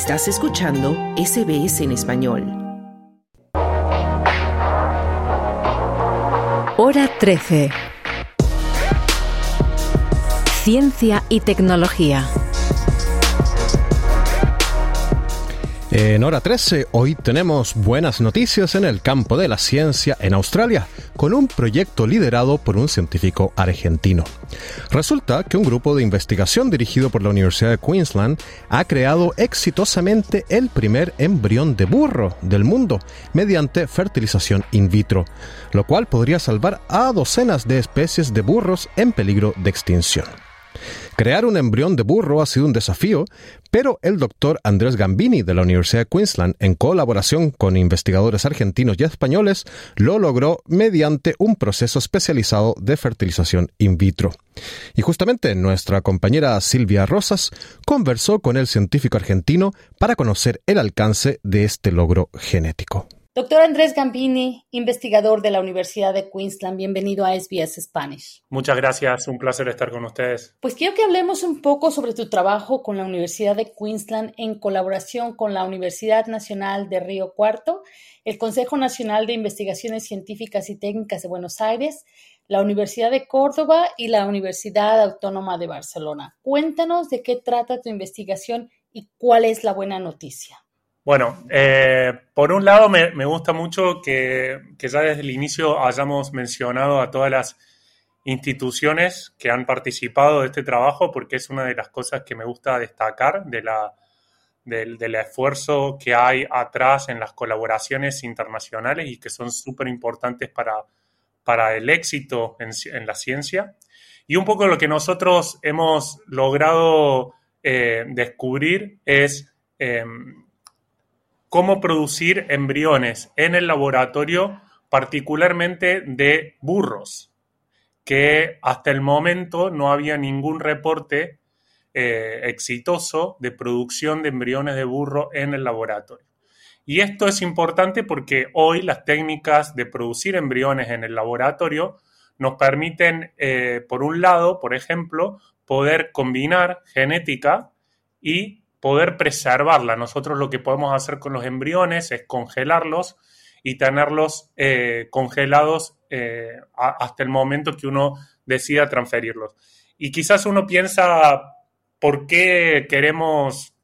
Estás escuchando SBS en español. Hora 13. Ciencia y tecnología. En hora 13, hoy tenemos buenas noticias en el campo de la ciencia en Australia, con un proyecto liderado por un científico argentino. Resulta que un grupo de investigación dirigido por la Universidad de Queensland ha creado exitosamente el primer embrión de burro del mundo mediante fertilización in vitro, lo cual podría salvar a docenas de especies de burros en peligro de extinción. Crear un embrión de burro ha sido un desafío, pero el doctor Andrés Gambini de la Universidad de Queensland, en colaboración con investigadores argentinos y españoles, lo logró mediante un proceso especializado de fertilización in vitro. Y justamente nuestra compañera Silvia Rosas conversó con el científico argentino para conocer el alcance de este logro genético. Doctor Andrés Gambini, investigador de la Universidad de Queensland, bienvenido a SBS Spanish. Muchas gracias, un placer estar con ustedes. Pues quiero que hablemos un poco sobre tu trabajo con la Universidad de Queensland en colaboración con la Universidad Nacional de Río Cuarto, el Consejo Nacional de Investigaciones Científicas y Técnicas de Buenos Aires, la Universidad de Córdoba y la Universidad Autónoma de Barcelona. Cuéntanos de qué trata tu investigación y cuál es la buena noticia. Bueno, eh, por un lado me, gusta mucho que, ya desde el inicio hayamos mencionado a todas las instituciones que han participado de este trabajo, porque es una de las cosas que me gusta destacar de la, del, esfuerzo que hay atrás en las colaboraciones internacionales y que son súper importantes para, para el éxito en, la ciencia. Y un poco lo que nosotros hemos logrado eh, descubrir es em, cómo producir embriones en el laboratorio, particularmente de burros, que hasta el momento no había ningún reporte eh, exitoso de producción de embriones de burro en el laboratorio. Y esto es importante porque hoy las técnicas de producir embriones en el laboratorio nos permiten, eh, por un lado, por ejemplo, poder combinar genética y poder preservarla. Nosotros lo que podemos hacer con los embriones es congelarlos y tenerlos eh, congelados eh, hasta el momento que uno decida transferirlos. Y quizás uno piensa, ¿por qué queremos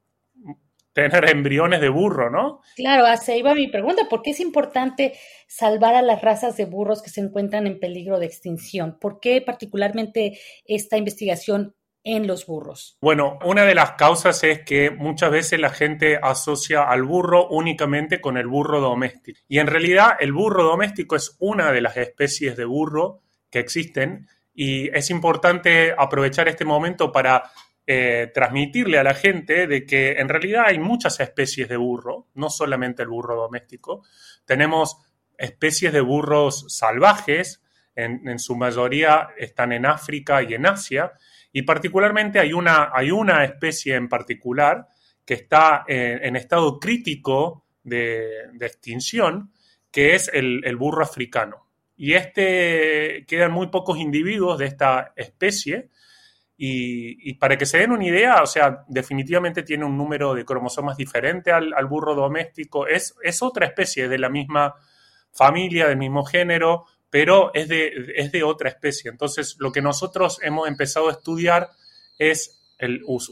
tener embriones de burro, no? Claro, así iba mi pregunta. ¿Por qué es importante salvar a las razas de burros que se encuentran en peligro de extinción? ¿Por qué particularmente esta investigación en los burros? Bueno, una de las causas es que muchas veces la gente asocia al burro únicamente con el burro doméstico. Y en realidad el burro doméstico es una de las especies de burro que existen y es importante aprovechar este momento para eh, transmitirle a la gente de que en realidad hay muchas especies de burro, no solamente el burro doméstico. Tenemos especies de burros salvajes, en su mayoría están en África y en Asia, y particularmente hay una, hay una especie en particular que está en, estado crítico de, extinción, que es el, burro africano. Y este quedan muy pocos individuos de esta especie. Y, para que se den una idea, o sea, definitivamente tiene un número de cromosomas diferente al, burro doméstico. Es, es otra especie de la misma familia, del mismo género, pero es de, es de otra especie. Entonces, lo que nosotros hemos empezado a estudiar es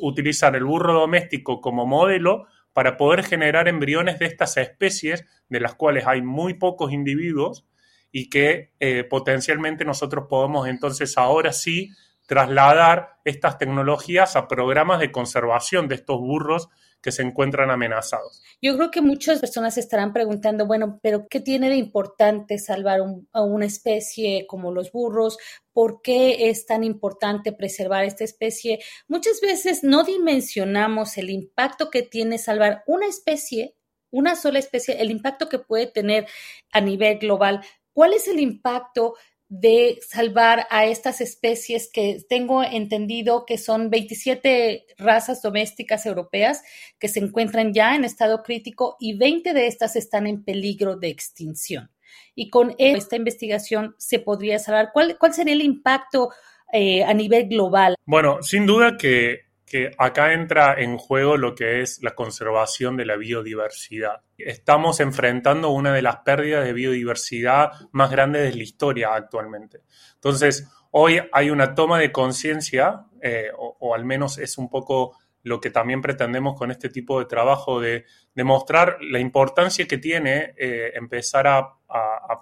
utilizar el burro doméstico como modelo para poder generar embriones de estas especies, de las cuales hay muy pocos individuos, y que eh, potencialmente nosotros podemos entonces ahora sí trasladar estas tecnologías a programas de conservación de estos burros que se encuentran amenazados. Yo creo que muchas personas estarán preguntando, bueno, pero ¿qué tiene de importante salvar a una especie como los burros? ¿Por qué es tan importante preservar esta especie? Muchas veces no dimensionamos el impacto que tiene salvar una especie, una sola especie, el impacto que puede tener a nivel global. ¿Cuál es el impacto de salvar a estas especies que tengo entendido que son 27 razas domésticas europeas que se encuentran ya en estado crítico y 20 de estas están en peligro de extinción. Y con esta investigación se podría salvar. ¿Cuál, cuál sería el impacto eh, a nivel global? Bueno, sin duda que, que acá entra en juego lo que es la conservación de la biodiversidad. Estamos enfrentando una de las pérdidas de biodiversidad más grandes de la historia actualmente. Entonces, hoy hay una toma de conciencia, eh, o, al menos es un poco lo que también pretendemos con este tipo de trabajo, de demostrar la importancia que tiene eh, empezar a,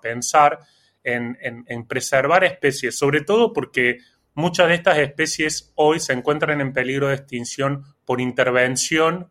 pensar en, en preservar especies, sobre todo porque Muchas de estas especies hoy se encuentran en peligro de extinción por intervención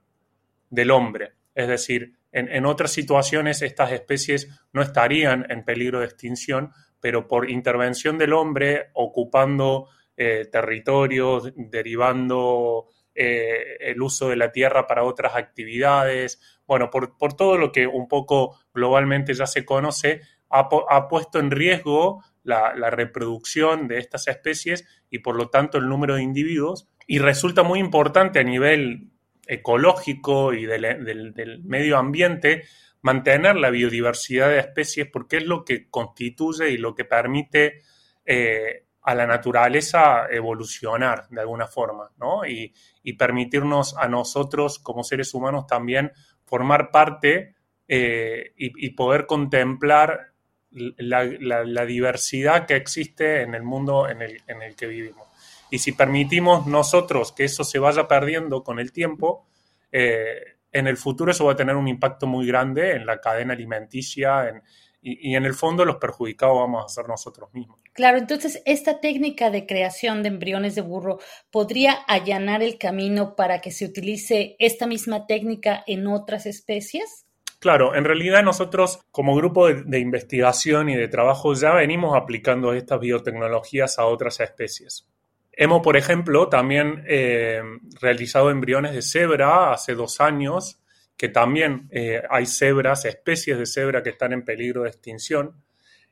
del hombre. Es decir, en, otras situaciones estas especies no estarían en peligro de extinción, pero por intervención del hombre, ocupando eh, territorios, derivando eh, el uso de la tierra para otras actividades, bueno, por, todo lo que un poco globalmente ya se conoce, ha puesto en riesgo la, reproducción de estas especies y por lo tanto el número de individuos. Y resulta muy importante a nivel ecológico y del, medio ambiente mantener la biodiversidad de especies porque es lo que constituye y lo que permite eh, a la naturaleza evolucionar de alguna forma, ¿no? Y, permitirnos a nosotros como seres humanos también formar parte eh, y, poder contemplar la, diversidad que existe en el mundo en el, que vivimos. Y si permitimos nosotros que eso se vaya perdiendo con el tiempo, eh, en el futuro eso va a tener un impacto muy grande en la cadena alimenticia y, y, en el fondo los perjudicados vamos a ser nosotros mismos. Claro, entonces esta técnica de creación de embriones de burro podría allanar el camino para que se utilice esta misma técnica en otras especies. Claro, en realidad nosotros como grupo de, investigación y de trabajo ya venimos aplicando estas biotecnologías a otras especies. Hemos, por ejemplo, también eh, realizado embriones de cebra hace dos años, que también eh, hay cebras, especies de cebra que están en peligro de extinción.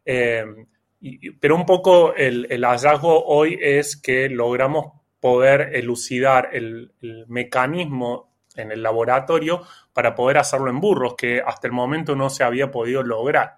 Eh, pero un poco el, hallazgo hoy es que logramos poder elucidar el, el mecanismo en el laboratorio para poder hacerlo en burros, que hasta el momento no se había podido lograr.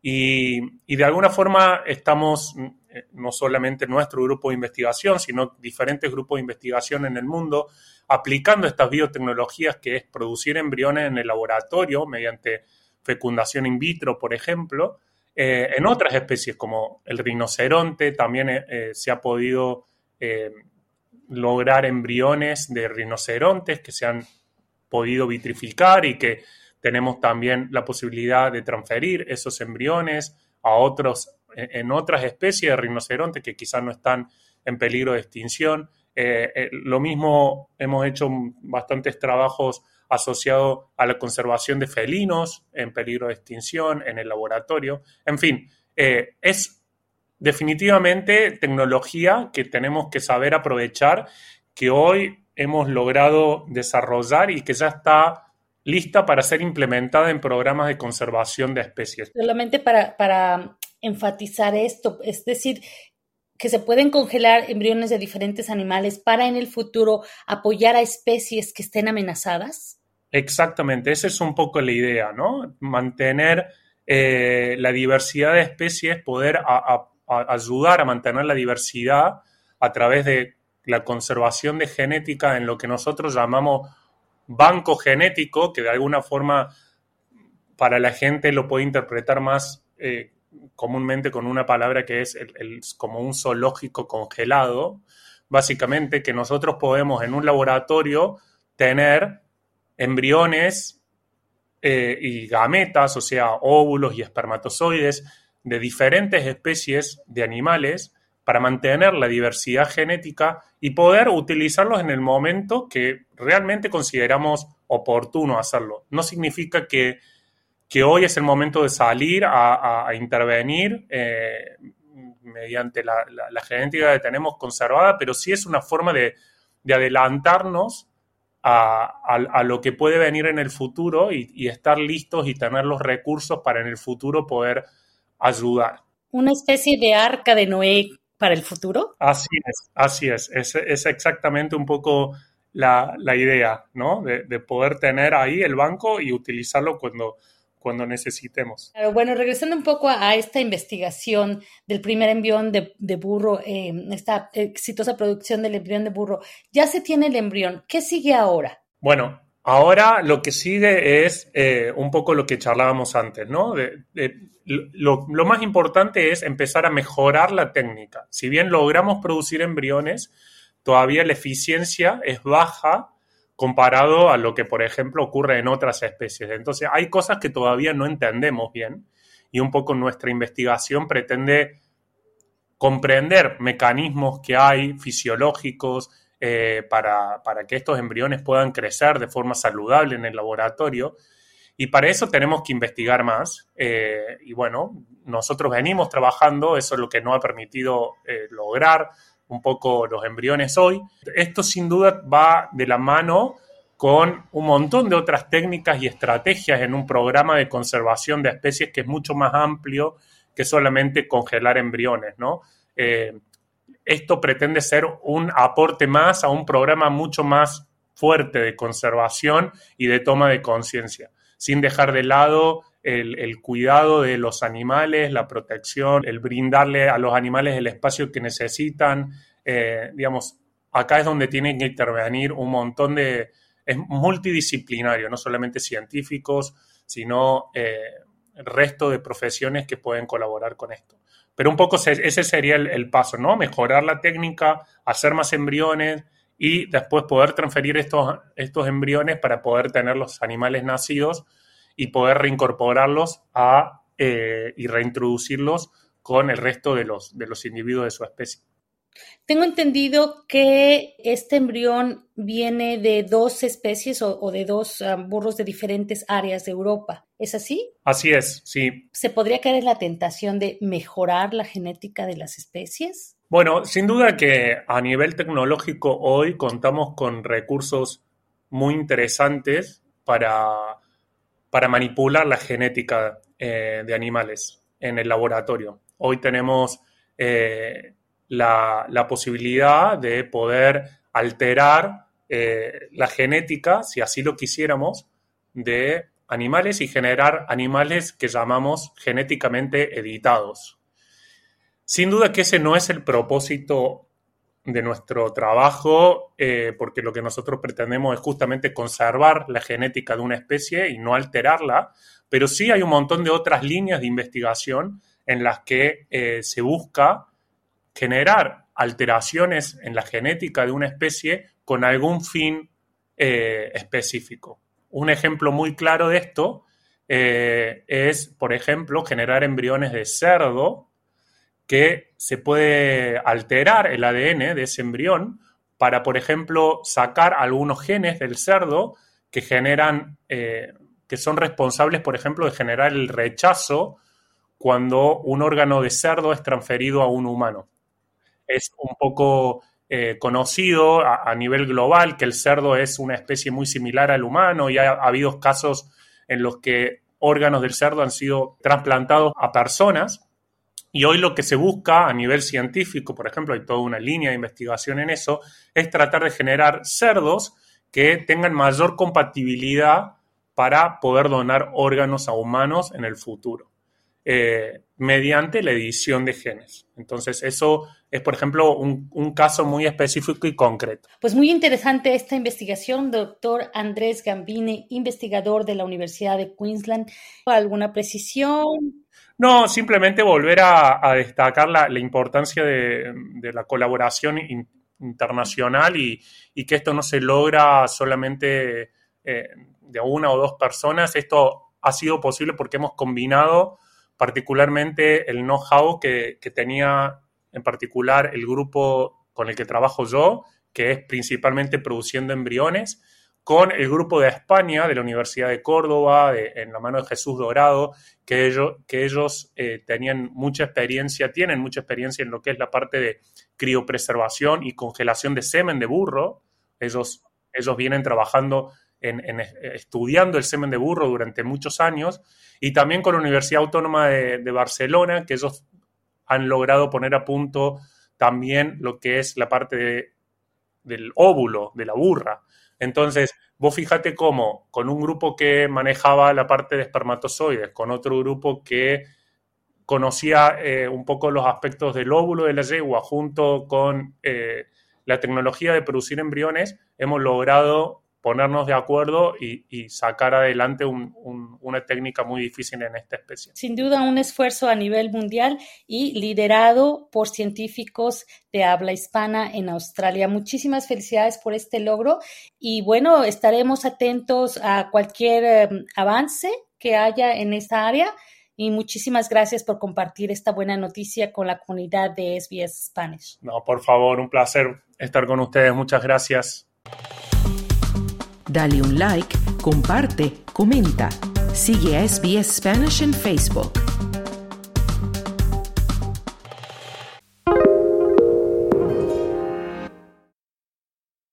Y, de alguna forma estamos, eh, no solamente nuestro grupo de investigación, sino diferentes grupos de investigación en el mundo, aplicando estas biotecnologías que es producir embriones en el laboratorio mediante fecundación in vitro, por ejemplo, eh, en otras especies como el rinoceronte, también eh, se ha podido lograr embriones de rinocerontes que se han podido vitrificar y que tenemos también la posibilidad de transferir esos embriones a otros, en otras especies de rinocerontes que quizás no están en peligro de extinción. Eh, eh, lo mismo hemos hecho bastantes trabajos asociados a la conservación de felinos en peligro de extinción en el laboratorio. En fin, eh, es definitivamente tecnología que tenemos que saber aprovechar, que hoy hemos logrado desarrollar y que ya está lista para ser implementada en programas de conservación de especies. Solamente para, para enfatizar esto, es decir, que se pueden congelar embriones de diferentes animales para en el futuro apoyar a especies que estén amenazadas. Exactamente, esa es un poco la idea, ¿no? Mantener eh, la diversidad de especies, poder a, ayudar a mantener la diversidad a través de la conservación de genética en lo que nosotros llamamos banco genético, que de alguna forma para la gente lo puede interpretar más eh, comúnmente con una palabra que es como un zoológico congelado, básicamente que nosotros podemos en un laboratorio tener embriones eh, y gametas, o sea, óvulos y espermatozoides, de diferentes especies de animales para mantener la diversidad genética y poder utilizarlos en el momento que realmente consideramos oportuno hacerlo. No significa que, hoy es el momento de salir a, intervenir eh, mediante la, genética que tenemos conservada, pero sí es una forma de, adelantarnos a, lo que puede venir en el futuro y, y estar listos y tener los recursos para en el futuro poder ayudar. Una especie de arca de Noé para el futuro. Así es, así es. Es, exactamente un poco la, idea, ¿no? De, poder tener ahí el banco y utilizarlo cuando, cuando necesitemos. bueno, regresando un poco a, esta investigación del primer embrión de, burro, eh, esta exitosa producción del embrión de burro, ya se tiene el embrión. ¿Qué sigue ahora? Bueno, ahora lo que sigue es eh, un poco lo que charlábamos antes, ¿no? lo, lo, más importante es empezar a mejorar la técnica. Si bien logramos producir embriones, todavía la eficiencia es baja comparado a lo que, por ejemplo, ocurre en otras especies. Entonces, hay cosas que todavía no entendemos bien y un poco nuestra investigación pretende comprender mecanismos que hay fisiológicos eh, para, que estos embriones puedan crecer de forma saludable en el laboratorio. Y para eso tenemos que investigar más. Eh, y bueno, nosotros venimos trabajando, eso es lo que nos ha permitido eh, lograr un poco los embriones hoy. Esto sin duda va de la mano con un montón de otras técnicas y estrategias en un programa de conservación de especies que es mucho más amplio que solamente congelar embriones, ¿no? Esto pretende ser un aporte más a un programa mucho más fuerte de conservación y de toma de conciencia, sin dejar de lado el, cuidado de los animales, la protección, el brindarle a los animales el espacio que necesitan. Eh, digamos, acá es donde tienen que intervenir un montón de... Es multidisciplinario, no solamente científicos, sino eh, resto de profesiones que pueden colaborar con esto. Pero un poco ese sería el, paso, ¿no? Mejorar la técnica, hacer más embriones y después poder transferir estos, estos embriones para poder tener los animales nacidos y poder reincorporarlos a, eh, y reintroducirlos con el resto de los, de los individuos de su especie. Tengo entendido que este embrión viene de dos especies o, de dos ah, burros de diferentes áreas de Europa. ¿Es así? Así es, sí. ¿Se podría caer en la tentación de mejorar la genética de las especies? Bueno, sin duda que a nivel tecnológico hoy contamos con recursos muy interesantes para para manipular la genética eh, de animales en el laboratorio. Hoy tenemos eh, la, posibilidad de poder alterar eh, la genética, si así lo quisiéramos, de animales y generar animales que llamamos genéticamente editados. Sin duda que ese no es el propósito de nuestro trabajo, eh, porque lo que nosotros pretendemos es justamente conservar la genética de una especie y no alterarla, pero sí hay un montón de otras líneas de investigación en las que eh, se busca generar alteraciones en la genética de una especie con algún fin eh, específico. Un ejemplo muy claro de esto es, por ejemplo, generar embriones de cerdo que se puede alterar el ADN de ese embrión para, por ejemplo, sacar algunos genes del cerdo que generan, eh, que son responsables, por ejemplo, de generar el rechazo cuando un órgano de cerdo es transferido a un humano. Es un poco eh, conocido a, nivel global que el cerdo es una especie muy similar al humano y ha habido casos en los que órganos del cerdo han sido trasplantados a personas y hoy lo que se busca a nivel científico, por ejemplo, hay toda una línea de investigación en eso, es tratar de generar cerdos que tengan mayor compatibilidad para poder donar órganos a humanos en el futuro, eh, mediante la edición de genes. Entonces, eso es, por ejemplo, un, un, caso muy específico y concreto. Pues muy interesante esta investigación, doctor Andrés Gambini, investigador de la Universidad de Queensland. ¿Alguna precisión? No, simplemente volver a, destacar la, importancia de, la colaboración internacional y, que esto no se logra solamente eh, de una o dos personas. Esto ha sido posible porque hemos combinado particularmente el know-how que, que tenía en particular el grupo con el que trabajo yo, que es principalmente produciendo embriones, con el grupo de España, de la Universidad de Córdoba, en la mano de Jesús Dorado, que ellos, que ellos eh, tenían mucha experiencia, tienen mucha experiencia en lo que es la parte de criopreservación y congelación de semen de burro. Ellos, ellos vienen trabajando en, estudiando el semen de burro durante muchos años, y también con la Universidad Autónoma de, de Barcelona, que ellos han logrado poner a punto también lo que es la parte de del óvulo, de la burra. Entonces, vos fíjate cómo con un grupo que manejaba la parte de espermatozoides, con otro grupo que conocía eh, un poco los aspectos del óvulo de la yegua junto con eh, la tecnología de producir embriones, hemos logrado ponernos de acuerdo y, sacar adelante una técnica muy difícil en esta especie. Sin duda, un esfuerzo a nivel mundial y liderado por científicos de habla hispana en Australia. Muchísimas felicidades por este logro y bueno, estaremos atentos a cualquier eh, avance que haya en esta área y muchísimas gracias por compartir esta buena noticia con la comunidad de SBS Spanish. No, por favor, un placer estar con ustedes. Muchas gracias. Dale un like, comparte, comenta. Sigue a SBS Spanish en Facebook.